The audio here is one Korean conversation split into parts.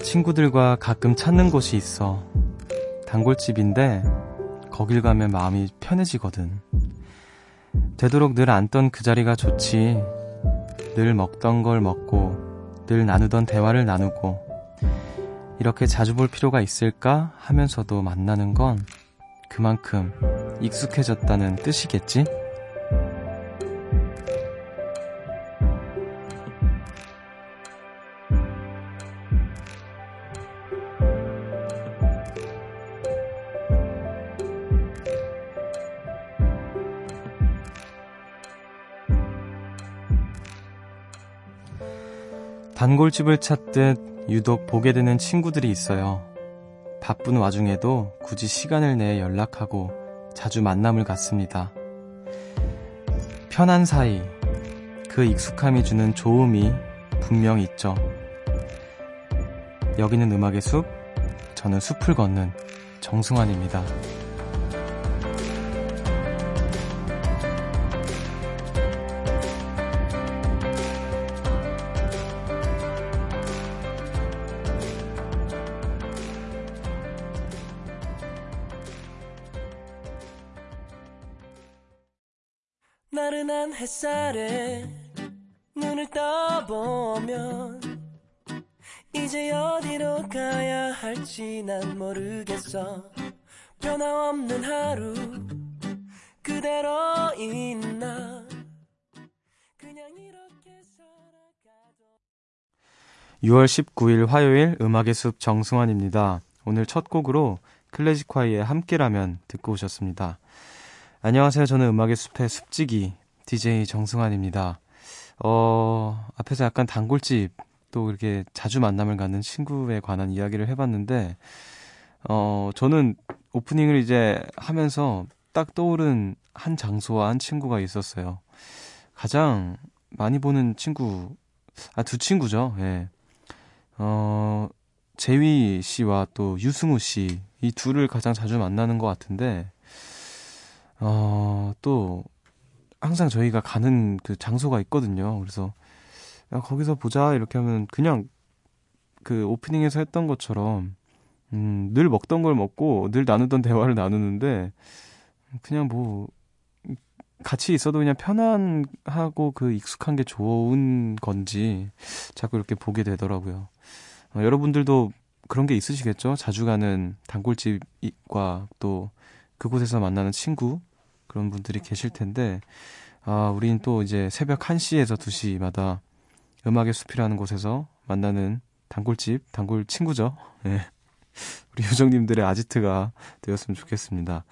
친구들과 가끔 찾는 곳이 있어. 단골집인데 거길 가면 마음이 편해지거든. 되도록 늘 앉던 그 자리가 좋지. 늘 먹던 걸 먹고 늘 나누던 대화를 나누고 이렇게 자주 볼 필요가 있을까 하면서도 만나는 건 그만큼 익숙해졌다는 뜻이겠지? 단골집을 찾듯 유독 보게 되는 친구들이 있어요. 바쁜 와중에도 굳이 시간을 내 연락하고 자주 만남을 갖습니다. 편한 사이, 그 익숙함이 주는 좋음이 분명 있죠. 여기는 음악의 숲, 저는 숲을 걷는 정승환입니다. 나른한 햇살에 눈을 떠보면 이제 어디로 가야 할지 난 모르겠어 변함없는 하루 그대로 있나 그냥 이렇게 살아가도 6월 19일 화요일 음악의 숲 정승환입니다. 오늘 첫 곡으로 클래식화이의 함께라면 듣고 오셨습니다. 안녕하세요. 저는 음악의 숲의 숲지기 DJ 정승환입니다. 어, 앞에서 약간 단골집 또 이렇게 자주 만남을 갖는 친구에 관한 이야기를 해봤는데, 어, 저는 오프닝을 이제 하면서 딱 떠오른 한 장소와 한 친구가 있었어요. 가장 많이 보는 친구, 아, 두 친구죠. 예. 어, 재위 씨와 또 유승우 씨, 이 둘을 가장 자주 만나는 것 같은데, 어, 또, 항상 저희가 가는 그 장소가 있거든요. 그래서, 야, 거기서 보자, 이렇게 하면 그냥 그 오프닝에서 했던 것처럼, 음, 늘 먹던 걸 먹고 늘 나누던 대화를 나누는데, 그냥 뭐, 같이 있어도 그냥 편안하고 그 익숙한 게 좋은 건지 자꾸 이렇게 보게 되더라고요. 어, 여러분들도 그런 게 있으시겠죠? 자주 가는 단골집과 또 그곳에서 만나는 친구, 그런 분들이 계실 텐데, 아, 우린 또 이제 새벽 1시에서 2시마다 음악의 숲이라는 곳에서 만나는 단골집, 단골 친구죠. 네. 우리 요정님들의 아지트가 되었으면 좋겠습니다.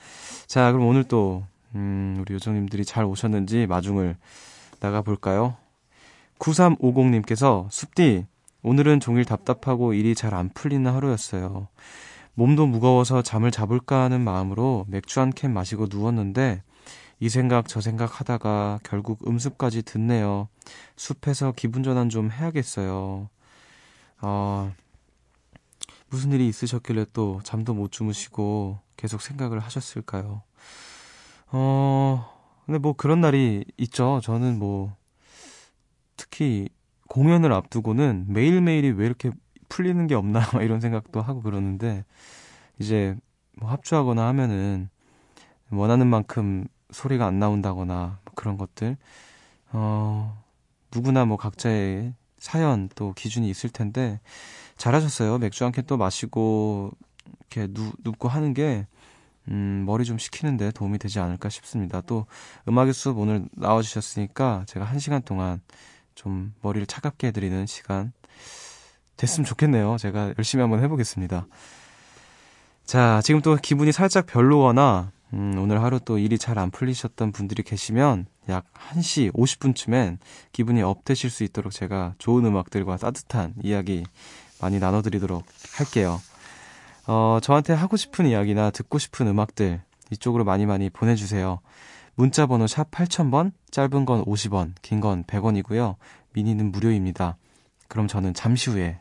자, 그럼 오늘 또, 음, 우리 요정님들이 잘 오셨는지 마중을 나가볼까요? 9350님께서, 숲디, 오늘은 종일 답답하고 일이 잘 안 풀리는 하루였어요. 몸도 무거워서 잠을 잡을까 하는 마음으로 맥주 한 캔 마시고 누웠는데 이 생각 저 생각 하다가 결국 음습까지 듣네요. 숲에서 기분 전환 좀 해야겠어요. 어, 무슨 일이 있으셨길래 또 잠도 못 주무시고 계속 생각을 하셨을까요? 어, 근데 뭐 그런 날이 있죠. 저는 뭐 특히 공연을 앞두고는 매일매일이 왜 이렇게 풀리는 게 없나 이런 생각도 하고 그러는데 이제 뭐 합주하거나 하면은 원하는 만큼 소리가 안 나온다거나 뭐 그런 것들 어 누구나 뭐 각자의 사연 또 기준이 있을 텐데 잘하셨어요 맥주 한 캔 또 마시고 이렇게 누, 눕고 하는 게 음, 머리 좀 식히는데 도움이 되지 않을까 싶습니다. 또 음악의 숲 오늘 나와주셨으니까 제가 한 시간 동안 좀 머리를 차갑게 해드리는 시간 됐으면 좋겠네요. 제가 열심히 한번 해보겠습니다. 자, 지금 또 기분이 살짝 별로거나, 음, 오늘 하루 또 일이 잘 안 풀리셨던 분들이 계시면 약 1시 50분쯤엔 기분이 업되실 수 있도록 제가 좋은 음악들과 따뜻한 이야기 많이 나눠드리도록 할게요. 어, 저한테 하고 싶은 이야기나 듣고 싶은 음악들 이쪽으로 많이 많이 보내주세요. 문자 번호 샵 8000번, 짧은 건 50원, 긴 건 100원이고요. 미니는 무료입니다. 그럼 저는 잠시 후에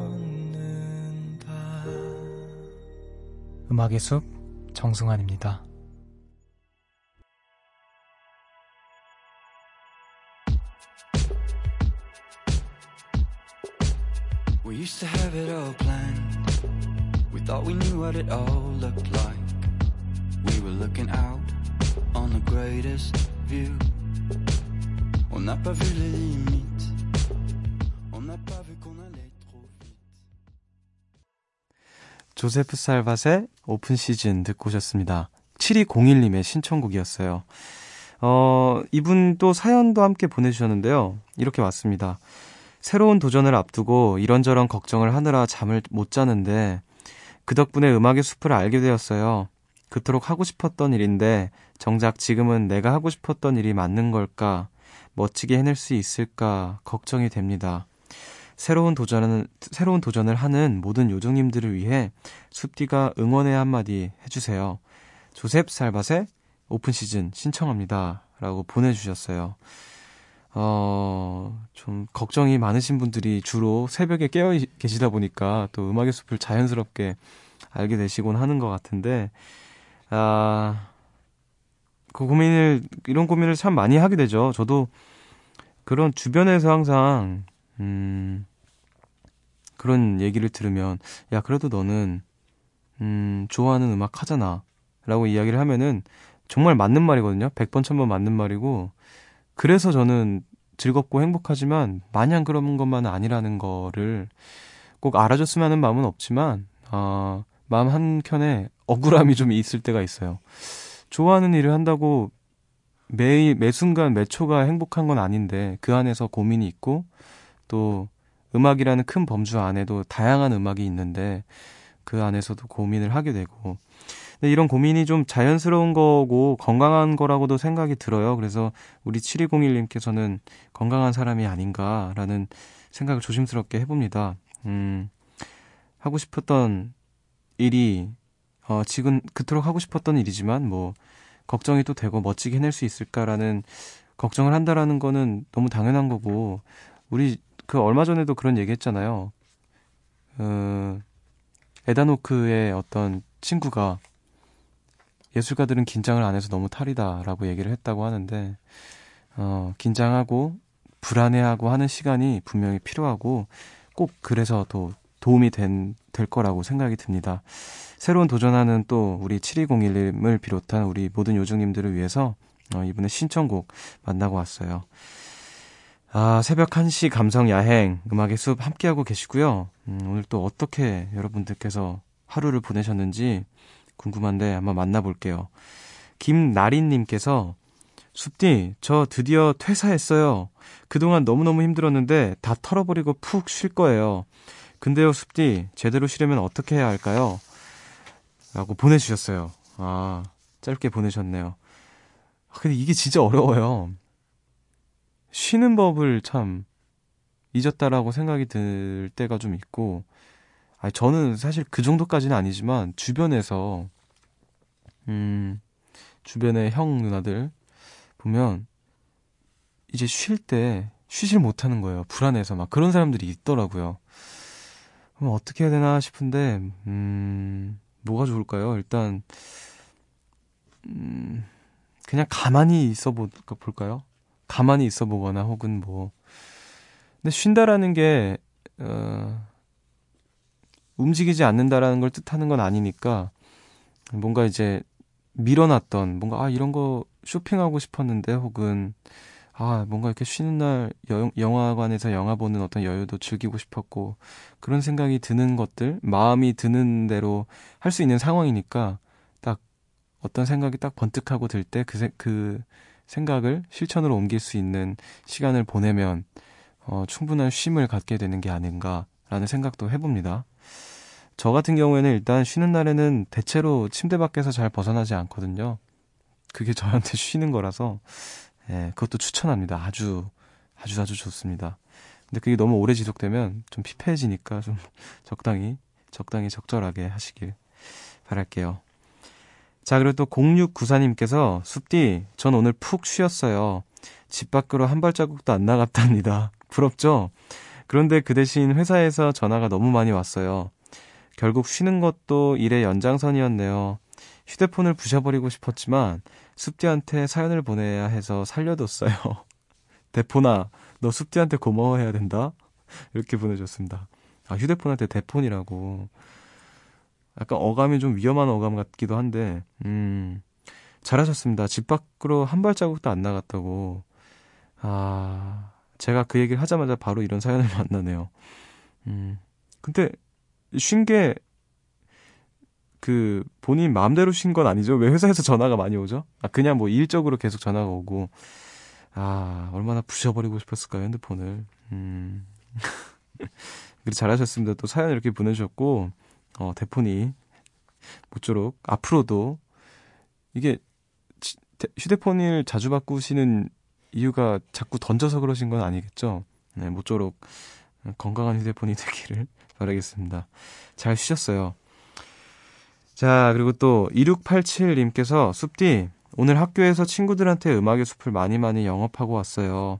음악의 숲 정승환입니다. We used to have it all planned. We thought we knew what it all looked like. We were looking out on the greatest view. On n'a pas vu les limites. 조세프 살밭의 오픈 시즌 듣고 오셨습니다. 7201님의 신청곡이었어요. 어, 이분 또 사연도 함께 보내주셨는데요. 이렇게 왔습니다. 새로운 도전을 앞두고 이런저런 걱정을 하느라 잠을 못 자는데 그 덕분에 음악의 숲을 알게 되었어요. 그토록 하고 싶었던 일인데 정작 지금은 내가 하고 싶었던 일이 맞는 걸까? 멋지게 해낼 수 있을까? 걱정이 됩니다. 새로운 도전은 새로운 도전을 하는 모든 요정님들을 위해 숲디가 응원의 한마디 해주세요. 조셉 살밭의 오픈 시즌 신청합니다. 라고 보내주셨어요. 어, 좀 걱정이 많으신 분들이 주로 새벽에 깨어 계시다 보니까 또 음악의 숲을 자연스럽게 알게 되시곤 하는 것 같은데, 아, 그 고민을, 이런 고민을 참 많이 하게 되죠. 저도 그런 주변에서 항상, 음, 그런 얘기를 들으면, 야, 그래도 너는, 음, 좋아하는 음악 하잖아. 라고 이야기를 하면은 정말 맞는 말이거든요. 100번, 1000번 맞는 말이고, 그래서 저는 즐겁고 행복하지만 마냥 그런 것만은 아니라는 거를 꼭 알아줬으면 하는 마음은 없지만 어, 마음 한켠에 억울함이 좀 있을 때가 있어요. 좋아하는 일을 한다고 매일 매 순간 매 초가 행복한 건 아닌데 그 안에서 고민이 있고 또 음악이라는 큰 범주 안에도 다양한 음악이 있는데 그 안에서도 고민을 하게 되고 근데 이런 고민이 좀 자연스러운 거고 건강한 거라고도 생각이 들어요. 그래서 우리 7201님께서는 건강한 사람이 아닌가라는 생각을 조심스럽게 해봅니다. 음, 하고 싶었던 일이, 어, 지금 그토록 하고 싶었던 일이지만 뭐, 걱정이 또 되고 멋지게 해낼 수 있을까라는 걱정을 한다라는 거는 너무 당연한 거고, 우리 그 얼마 전에도 그런 얘기 했잖아요. 어, 에다노크의 어떤 친구가 예술가들은 긴장을 안 해서 너무 탈이다라고 얘기를 했다고 하는데 어, 긴장하고 불안해하고 하는 시간이 분명히 필요하고 꼭 그래서 더 도움이 된, 될 거라고 생각이 듭니다. 새로운 도전하는 또 우리 7201님을 비롯한 우리 모든 요정님들을 위해서 어, 이분의 신청곡 만나고 왔어요. 아, 새벽 1시 감성 야행, 음악의 숲 함께하고 계시고요. 음, 오늘 또 어떻게 여러분들께서 하루를 보내셨는지 궁금한데 한번 만나볼게요. 김나린님께서 숲디, 저 드디어 퇴사했어요. 그동안 너무너무 힘들었는데 다 털어버리고 푹 쉴 거예요. 근데요, 숲디, 제대로 쉬려면 어떻게 해야 할까요? 라고 보내주셨어요. 아, 짧게 보내셨네요. 아, 근데 이게 진짜 어려워요. 쉬는 법을 참 잊었다라고 생각이 들 때가 좀 있고, 아니, 저는 사실 그 정도까지는 아니지만, 주변에서, 음, 주변의 형 누나들 보면, 이제 쉴 때 쉬질 못하는 거예요. 불안해서 막 그런 사람들이 있더라고요. 그럼 어떻게 해야 되나 싶은데, 음, 뭐가 좋을까요? 일단, 음, 그냥 가만히 있어 보, 볼까요? 가만히 있어 보거나 혹은 뭐, 근데 쉰다라는 게, 어, 움직이지 않는다라는 걸 뜻하는 건 아니니까 뭔가 이제 밀어놨던 뭔가 아 이런 거 쇼핑하고 싶었는데 혹은 아 뭔가 이렇게 쉬는 날 여, 영화관에서 영화 보는 어떤 여유도 즐기고 싶었고 그런 생각이 드는 것들 마음이 드는 대로 할 수 있는 상황이니까 딱 어떤 생각이 딱 번뜩하고 들 때 그 그 생각을 실천으로 옮길 수 있는 시간을 보내면 어, 충분한 쉼을 갖게 되는 게 아닌가라는 생각도 해봅니다. 저 같은 경우에는 일단 쉬는 날에는 대체로 침대 밖에서 잘 벗어나지 않거든요. 그게 저한테 쉬는 거라서, 예, 그것도 추천합니다. 아주, 아주 아주 좋습니다. 근데 그게 너무 오래 지속되면 좀 피폐해지니까 좀 적당히, 적당히 적절하게 하시길 바랄게요. 자, 그리고 또 0694님께서 숲디, 전 오늘 푹 쉬었어요. 집 밖으로 한 발자국도 안 나갔답니다. 부럽죠? 그런데 그 대신 회사에서 전화가 너무 많이 왔어요. 결국 쉬는 것도 일의 연장선이었네요. 휴대폰을 부셔버리고 싶었지만 숲디한테 사연을 보내야 해서 살려뒀어요. 대포나 너 숲디한테 고마워해야 된다. 이렇게 보내줬습니다. 아 휴대폰한테 대폰이라고. 약간 어감이 좀 위험한 어감 같기도 한데, 음, 잘하셨습니다. 집 밖으로 한 발자국도 안 나갔다고. 아, 제가 그 얘기를 하자마자 바로 이런 사연을 만나네요. 음, 근데, 쉰 게, 그, 본인 마음대로 쉰 건 아니죠? 왜 회사에서 전화가 많이 오죠? 아, 그냥 뭐 일적으로 계속 전화가 오고, 아, 얼마나 부셔버리고 싶었을까요, 핸드폰을. 음. 그래, 잘하셨습니다. 또 사연 이렇게 보내주셨고, 어, 대폰이 모쪼록 앞으로도 이게 휴대폰을 자주 바꾸시는 이유가 자꾸 던져서 그러신 건 아니겠죠? 네, 모쪼록 건강한 휴대폰이 되기를 바라겠습니다. 잘 쉬셨어요. 자, 그리고 또 2687님께서 숲디 오늘 학교에서 친구들한테 음악의 숲을 많이 많이 영업하고 왔어요.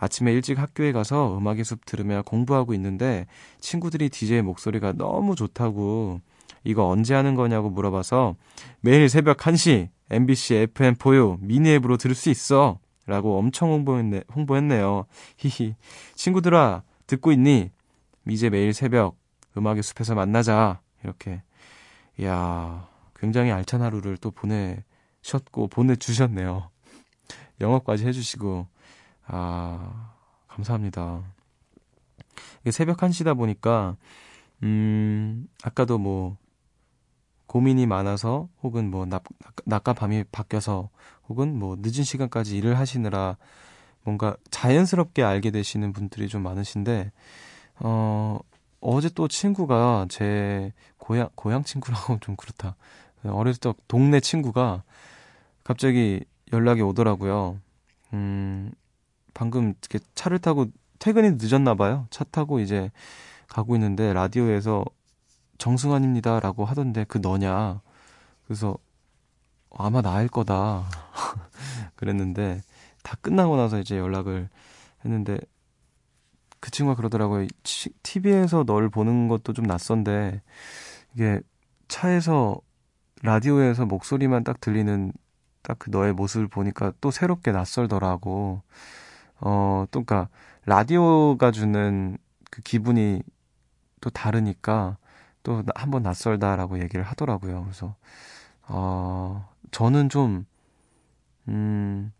아침에 일찍 학교에 가서 음악의 숲 들으며 공부하고 있는데 친구들이 DJ 목소리가 너무 좋다고 이거 언제 하는 거냐고 물어봐서 매일 새벽 1시 MBC FM4U 미니 앱으로 들을 수 있어. 라고 엄청 홍보했네, 홍보했네요. 히히. 친구들아, 듣고 있니? 이제 매일 새벽 음악의 숲에서 만나자. 이렇게. 이야, 굉장히 알찬 하루를 또 보내셨고, 보내주셨네요. 영업까지 해주시고, 아, 감사합니다. 이게 새벽 1시다 보니까, 음, 아까도 뭐, 고민이 많아서, 혹은 뭐, 낮, 낮과 밤이 바뀌어서, 혹은 뭐, 늦은 시간까지 일을 하시느라, 뭔가 자연스럽게 알게 되시는 분들이 좀 많으신데, 어, 어제 또 친구가 제 고향, 고향 친구라고 좀 그렇다. 어렸을 때 동네 친구가 갑자기 연락이 오더라고요. 음, 방금 이렇게 차를 타고 퇴근이 늦었나 봐요. 차 타고 이제 가고 있는데 라디오에서 정승환입니다라고 하던데 그 너냐. 그래서 아마 나일 거다. 그랬는데 다 끝나고 나서 이제 연락을 했는데 그 친구가 그러더라고요. TV에서 널 보는 것도 좀 낯선데 이게 차에서 라디오에서 목소리만 딱 들리는 딱 그 너의 모습을 보니까 또 새롭게 낯설더라고. 어, 또, 그니까, 라디오가 주는 그 기분이 또 다르니까 또 한번 낯설다라고 얘기를 하더라고요. 그래서, 어, 저는 좀, 음,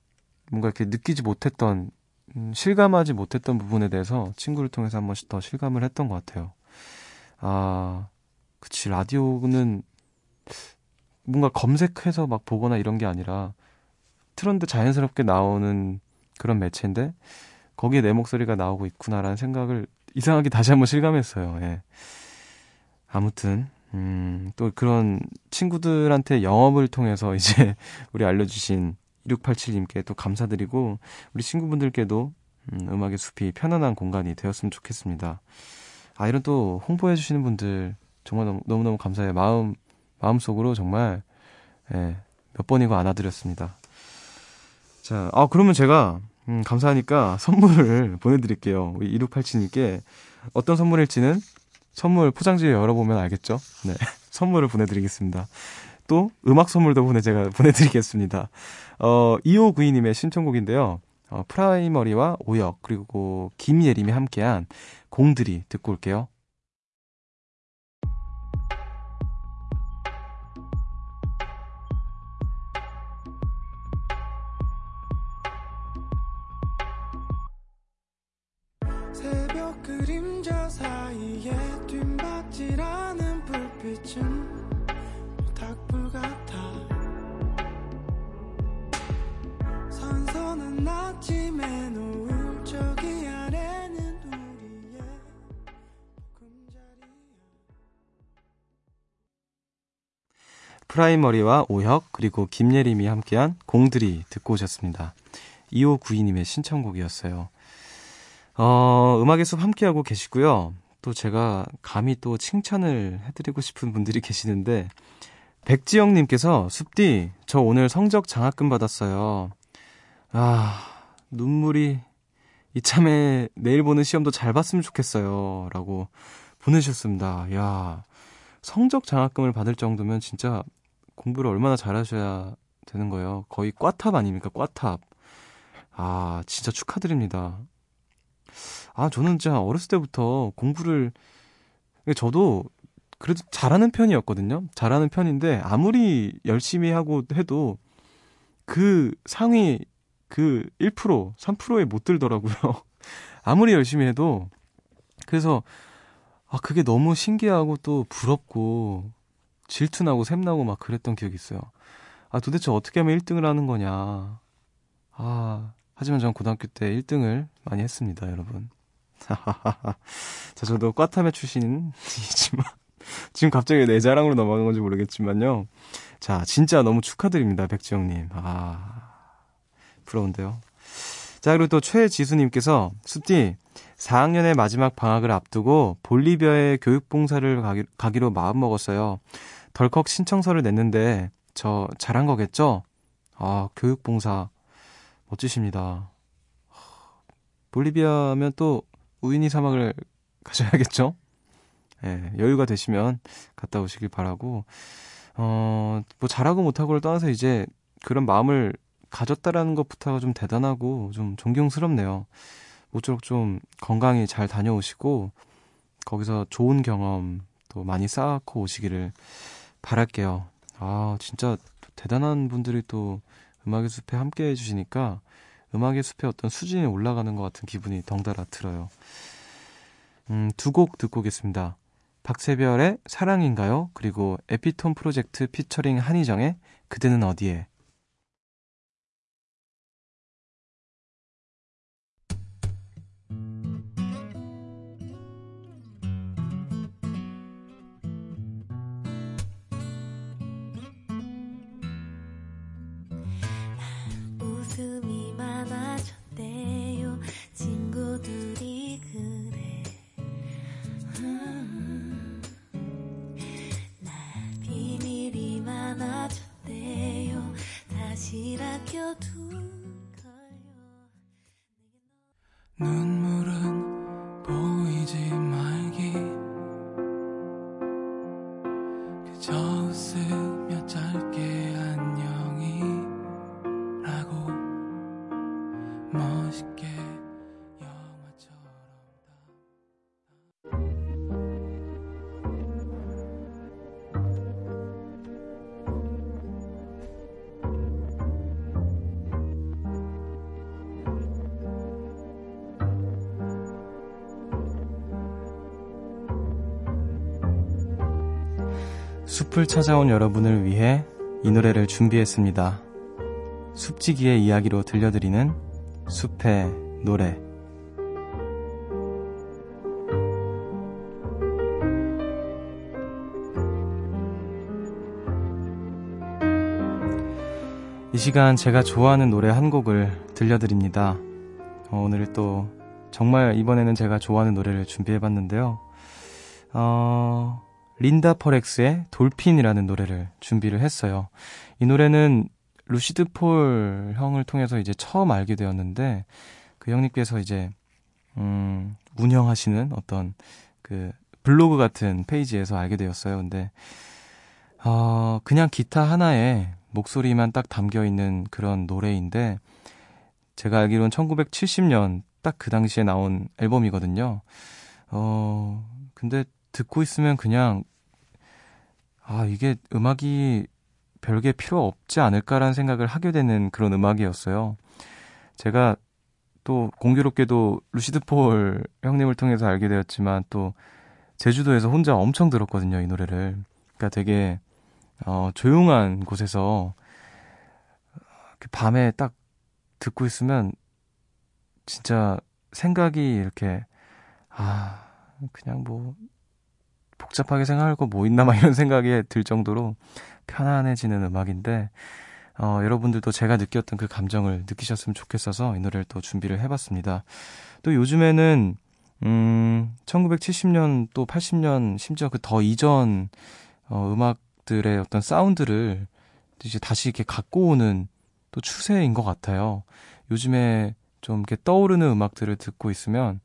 뭔가 이렇게 느끼지 못했던, 음, 실감하지 못했던 부분에 대해서 친구를 통해서 한 번씩 더 실감을 했던 것 같아요. 아, 그치, 라디오는 뭔가 검색해서 막 보거나 이런 게 아니라 트렌드 자연스럽게 나오는 그런 매체인데 거기에 내 목소리가 나오고 있구나라는 생각을 이상하게 다시 한번 실감했어요. 예. 아무튼 음, 또 그런 친구들한테 영업을 통해서 이제 우리 알려주신 2687님께 또 감사드리고 우리 친구분들께도 음, 음악의 숲이 편안한 공간이 되었으면 좋겠습니다. 아 이런 또 홍보해 주시는 분들 정말 너무, 너무너무 감사해요. 마음 마음속으로 정말 예, 몇 번이고 안아드렸습니다. 자, 아 그러면 제가 음, 감사하니까 선물을 보내드릴게요. 우리 2687님께 어떤 선물일지는 선물 포장지 열어보면 알겠죠? 네. 선물을 보내드리겠습니다. 또 음악 선물도 보내 제가 보내드리겠습니다. 어, 2592님의 신청곡인데요. 어, 프라이머리와 오혁 그리고 김예림이 함께한 공드리 듣고 올게요. 프라이머리와 오혁 그리고 김예림이 함께한 공드리 듣고 오셨습니다. 2592님의 신청곡이었어요. 어, 음악의 숲 함께하고 계시고요. 또 제가 감히 또 칭찬을 해드리고 싶은 분들이 계시는데 백지영님께서 숲디, 저 오늘 성적 장학금 받았어요. 아, 눈물이 이참에 내일 보는 시험도 잘 봤으면 좋겠어요. 라고 보내주셨습니다. 야 성적 장학금을 받을 정도면 진짜 공부를 얼마나 잘하셔야 되는 거예요. 거의 꽈탑 아닙니까? 꽈탑. 아, 진짜 축하드립니다. 아, 저는 진짜 어렸을 때부터 공부를, 저도 그래도 잘하는 편이었거든요. 잘하는 편인데, 아무리 열심히 하고 해도 그 상위 그 1%, 3%에 못 들더라고요. 아무리 열심히 해도. 그래서, 아, 그게 너무 신기하고 또 부럽고, 질투나고 샘나고 막 그랬던 기억이 있어요. 아, 도대체 어떻게 하면 1등을 하는 거냐. 아, 하지만 전 고등학교 때 1등을 많이 했습니다, 여러분. 자, 저도 꽈타메 출신이지만, 지금 갑자기 내 자랑으로 넘어간 건지 모르겠지만요. 자, 진짜 너무 축하드립니다, 백지영님. 아, 부러운데요. 자, 그리고 또 최지수님께서, 수띠, 4학년의 마지막 방학을 앞두고 볼리비아에 교육봉사를 가기, 가기로 마음먹었어요. 덜컥 신청서를 냈는데, 저 잘한 거겠죠? 아, 교육봉사. 멋지십니다. 볼리비아면 또 우이니 사막을 가셔야겠죠? 예, 여유가 되시면 갔다 오시길 바라고, 어, 뭐 잘하고 못하고를 떠나서 이제 그런 마음을 가졌다라는 것부터가 좀 대단하고 좀 존경스럽네요. 모쪼록 좀 건강히 잘 다녀오시고, 거기서 좋은 경험 또 많이 쌓고 오시기를 바랄게요. 아, 진짜 대단한 분들이 또 음악의 숲에 함께 해주시니까 음악의 숲의 어떤 수준이 올라가는 것 같은 기분이 덩달아 들어요. 음, 두 곡 듣고 오겠습니다. 박세별의 사랑인가요? 그리고 에피톤 프로젝트 피처링 한희정의 그대는 어디에? 숲을 찾아온 여러분을 위해 이 노래를 준비했습니다. 숲지기의 이야기로 들려드리는 숲의 노래. 이 시간 제가 좋아하는 노래 한 곡을 들려드립니다. 어, 오늘 또 정말 이번에는 제가 좋아하는 노래를 준비해봤는데요. 어, 린다 퍼렉스의 돌핀이라는 노래를 준비를 했어요. 이 노래는 루시드 폴 형을 통해서 이제 처음 알게 되었는데 그 형님께서 이제 음, 운영하시는 어떤 그 블로그 같은 페이지에서 알게 되었어요. 근데 어, 그냥 기타 하나에 목소리만 딱 담겨 있는 그런 노래인데 제가 알기로는 1970년 딱 그 당시에 나온 앨범이거든요. 어, 근데 듣고 있으면 그냥 아, 이게 음악이 별게 필요 없지 않을까라는 생각을 하게 되는 그런 음악이었어요. 제가 또 공교롭게도 루시드 폴 형님을 통해서 알게 되었지만 또 제주도에서 혼자 엄청 들었거든요, 이 노래를. 그러니까 되게 어, 조용한 곳에서 밤에 딱 듣고 있으면 진짜 생각이 이렇게 아, 그냥 뭐 복잡하게 생각할 거 뭐 있나 막 이런 생각이 들 정도로 편안해지는 음악인데 어, 여러분들도 제가 느꼈던 그 감정을 느끼셨으면 좋겠어서 이 노래를 또 준비를 해봤습니다. 또 요즘에는 음, 1970년 또 80년 심지어 그 더 이전 어, 음악 음악들의 어떤 사운드를 이제 다시 이렇게 갖고 오는 또 추세인 것 같아요. 요즘에 좀 이렇게 떠오르는 음악들을 듣고 있으면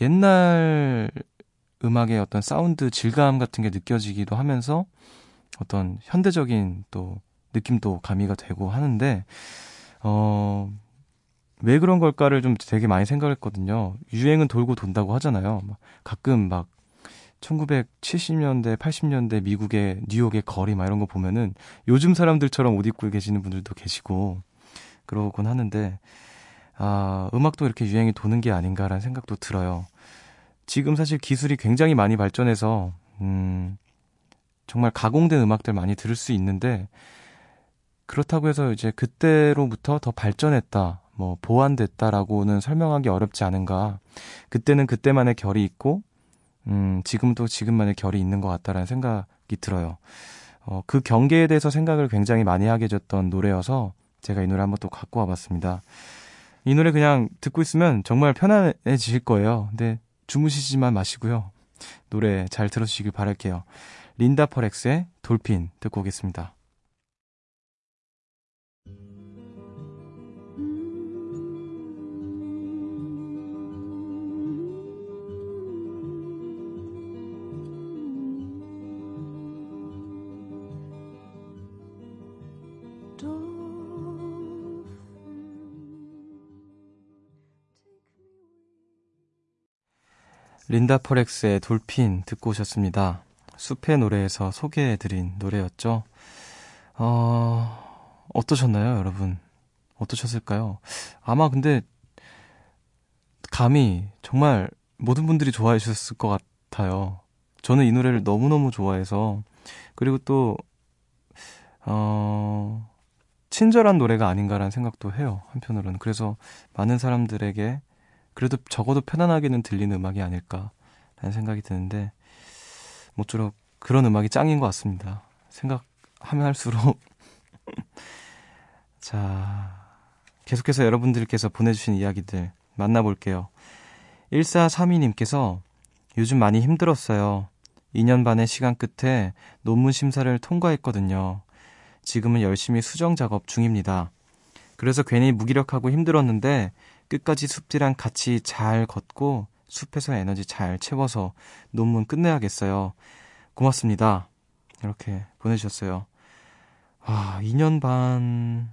옛날 음악의 어떤 사운드 질감 같은 게 느껴지기도 하면서 어떤 현대적인 또 느낌도 가미가 되고 하는데, 어, 왜 그런 걸까를 좀 되게 많이 생각했거든요. 유행은 돌고 돈다고 하잖아요. 가끔 막 1970년대, 80년대 미국의 뉴욕의 거리 막 이런 거 보면은 요즘 사람들처럼 옷 입고 계시는 분들도 계시고 그러곤 하는데 아, 음악도 이렇게 유행이 도는 게 아닌가라는 생각도 들어요. 지금 사실 기술이 굉장히 많이 발전해서 음, 정말 가공된 음악들 많이 들을 수 있는데 그렇다고 해서 이제 그때로부터 더 발전했다, 뭐 보완됐다라고는 설명하기 어렵지 않은가. 그때는 그때만의 결이 있고 음, 지금도 지금만의 결이 있는 것 같다라는 생각이 들어요. 어, 그 경계에 대해서 생각을 굉장히 많이 하게 해줬던 노래여서 제가 이 노래 한번 또 갖고 와봤습니다. 이 노래 그냥 듣고 있으면 정말 편안해지실 거예요. 근데 주무시지만 마시고요. 노래 잘 들어주시길 바랄게요. 린다 퍼렉스의 돌핀 듣고 오겠습니다. 린다 퍼렉스의 돌핀 듣고 오셨습니다. 숲의 노래에서 소개해드린 노래였죠. 어, 어떠셨나요, 여러분? 어떠셨을까요? 아마 근데, 감이 정말 모든 분들이 좋아해 주셨을 것 같아요. 저는 이 노래를 너무너무 좋아해서, 그리고 또, 어, 친절한 노래가 아닌가라는 생각도 해요, 한편으로는. 그래서 많은 사람들에게 그래도 적어도 편안하게는 들리는 음악이 아닐까라는 생각이 드는데 모쪼록 그런 음악이 짱인 것 같습니다. 생각하면 할수록 자 계속해서 여러분들께서 보내주신 이야기들 만나볼게요. 1432님께서 요즘 많이 힘들었어요. 2년 반의 시간 끝에 논문 심사를 통과했거든요. 지금은 열심히 수정 작업 중입니다. 그래서 괜히 무기력하고 힘들었는데 끝까지 숲지랑 같이 잘 걷고 숲에서 에너지 잘 채워서 논문 끝내야겠어요. 고맙습니다. 이렇게 보내주셨어요. 아, 2년 반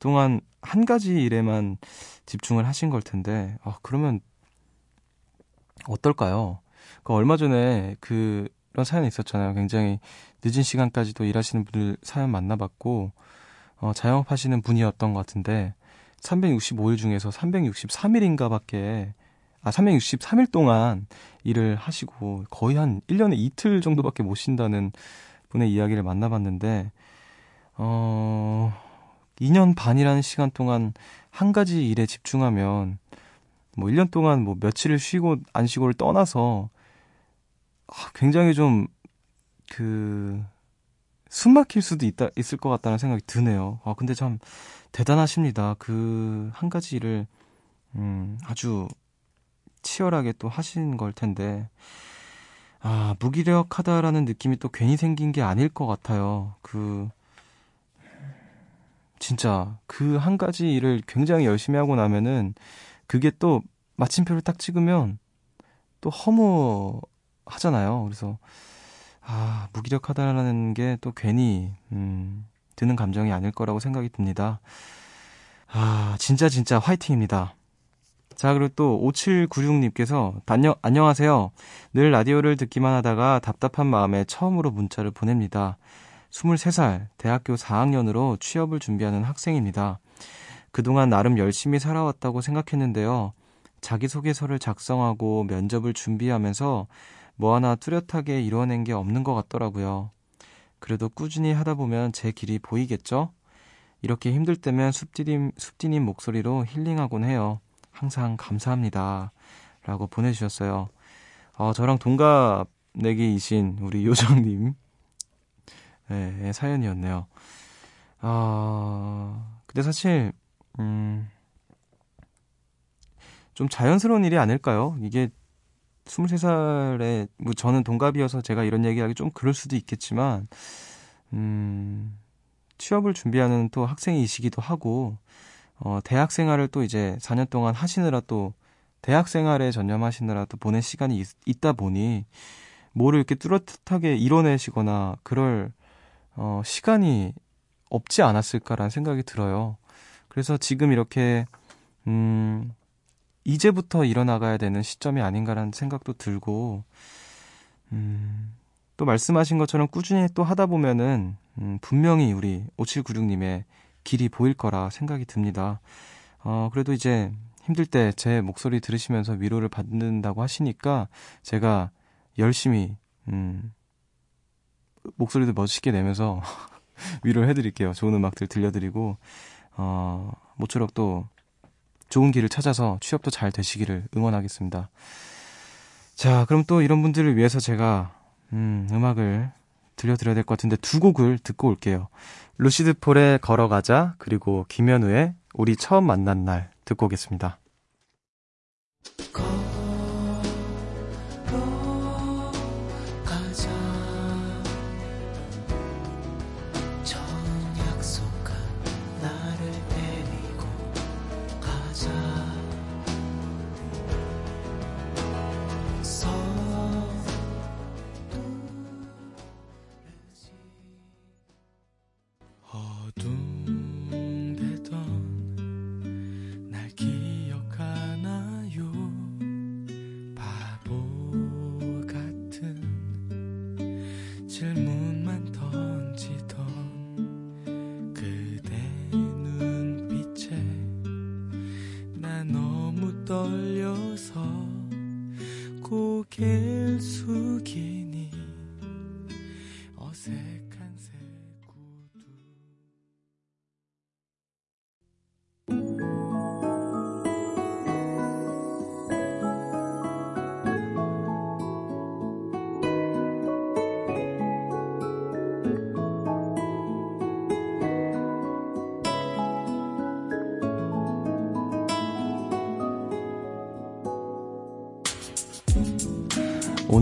동안 한 가지 일에만 집중을 하신 걸 텐데, 아, 그러면 어떨까요? 그 얼마 전에 그, 그런 사연이 있었잖아요. 굉장히 늦은 시간까지도 일하시는 분들 사연 만나봤고, 어, 자영업 하시는 분이었던 것 같은데, 365일 중에서 363일인가 밖에, 아, 363일 동안 일을 하시고 거의 한 1년에 이틀 정도밖에 못 쉰다는 분의 이야기를 만나봤는데, 어, 2년 반이라는 시간 동안 한 가지 일에 집중하면, 뭐 1년 동안 뭐 며칠을 쉬고 안 쉬고를 떠나서, 아, 굉장히 좀, 그, 숨 막힐 수도 있다, 있을 것 같다는 생각이 드네요. 아, 근데 참 대단하십니다. 그 한 가지 일을, 음, 아주 치열하게 또 하신 걸 텐데, 아, 무기력하다라는 느낌이 또 괜히 생긴 게 아닐 것 같아요. 그, 진짜, 그 한 가지 일을 굉장히 열심히 하고 나면은, 그게 또 마침표를 딱 찍으면, 또 허무하잖아요. 그래서, 아, 무기력하다라는 게 또 괜히, 음, 드는 감정이 아닐 거라고 생각이 듭니다. 아, 진짜 진짜 화이팅입니다. 자, 그리고 또 5796님께서 안녕, 안녕하세요. 늘 라디오를 듣기만 하다가 답답한 마음에 처음으로 문자를 보냅니다. 23살, 대학교 4학년으로 취업을 준비하는 학생입니다. 그동안 나름 열심히 살아왔다고 생각했는데요. 자기소개서를 작성하고 면접을 준비하면서 뭐 하나 뚜렷하게 이뤄낸 게 없는 것 같더라고요. 그래도 꾸준히 하다 보면 제 길이 보이겠죠? 이렇게 힘들 때면 숲디님, 숲디님 목소리로 힐링하곤 해요. 항상 감사합니다. 라고 보내주셨어요. 어, 저랑 동갑내기이신 우리 요정님, 네, 사연이었네요. 어, 근데 사실, 음, 좀 자연스러운 일이 아닐까요? 이게 23살에, 뭐 저는 동갑이어서 제가 이런 얘기하기 좀 그럴 수도 있겠지만, 음, 취업을 준비하는 또 학생이시기도 하고, 어, 대학 생활을 또 이제 4년 동안 하시느라 또, 대학 생활에 전념하시느라 또 보낼 시간이 있, 있다 보니, 뭐를 이렇게 뚜렷하게 이뤄내시거나, 그럴, 어, 시간이 없지 않았을까라는 생각이 들어요. 그래서 지금 이렇게, 음, 이제부터 일어나가야 되는 시점이 아닌가라는 생각도 들고, 음, 또 말씀하신 것처럼 꾸준히 또 하다 보면은, 음, 분명히 우리 5796님의 길이 보일 거라 생각이 듭니다. 어, 그래도 이제 힘들 때 제 목소리 들으시면서 위로를 받는다고 하시니까 제가 열심히, 음, 목소리도 멋있게 내면서 위로를 해드릴게요. 좋은 음악들 들려드리고, 어, 모쪼록 또 좋은 길을 찾아서 취업도 잘 되시기를 응원하겠습니다. 자, 그럼 또 이런 분들을 위해서 제가, 음, 음악을 들려드려야 될 것 같은데 두 곡을 듣고 올게요. 루시드 폴의 걸어가자, 그리고 김현우의 우리 처음 만난 날 듣고 오겠습니다.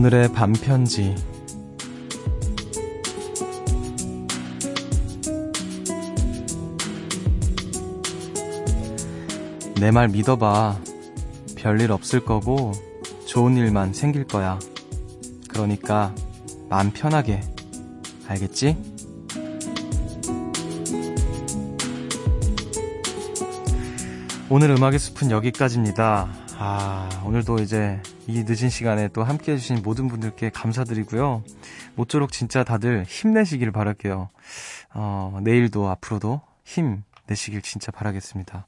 오늘의 밤편지. 내 말 믿어봐. 별일 없을 거고, 좋은 일만 생길 거야. 그러니까, 마음 편하게. 알겠지? 오늘 음악의 숲은 여기까지입니다. 아, 오늘도 이제 이 늦은 시간에 또 함께 해주신 모든 분들께 감사드리고요. 모쪼록 진짜 다들 힘내시길 바랄게요. 어, 내일도 앞으로도 힘 내시길 진짜 바라겠습니다.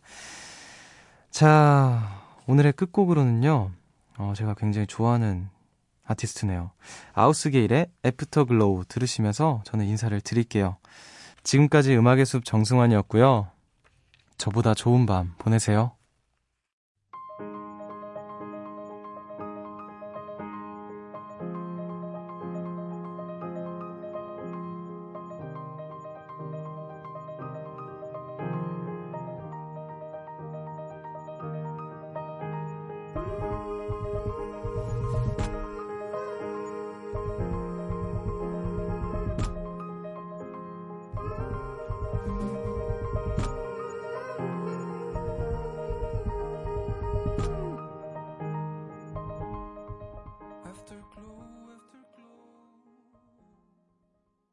자, 오늘의 끝곡으로는요, 어, 제가 굉장히 좋아하는 아티스트네요. 아우스게일의 Afterglow 들으시면서 저는 인사를 드릴게요. 지금까지 음악의 숲 정승환이었고요. 저보다 좋은 밤 보내세요.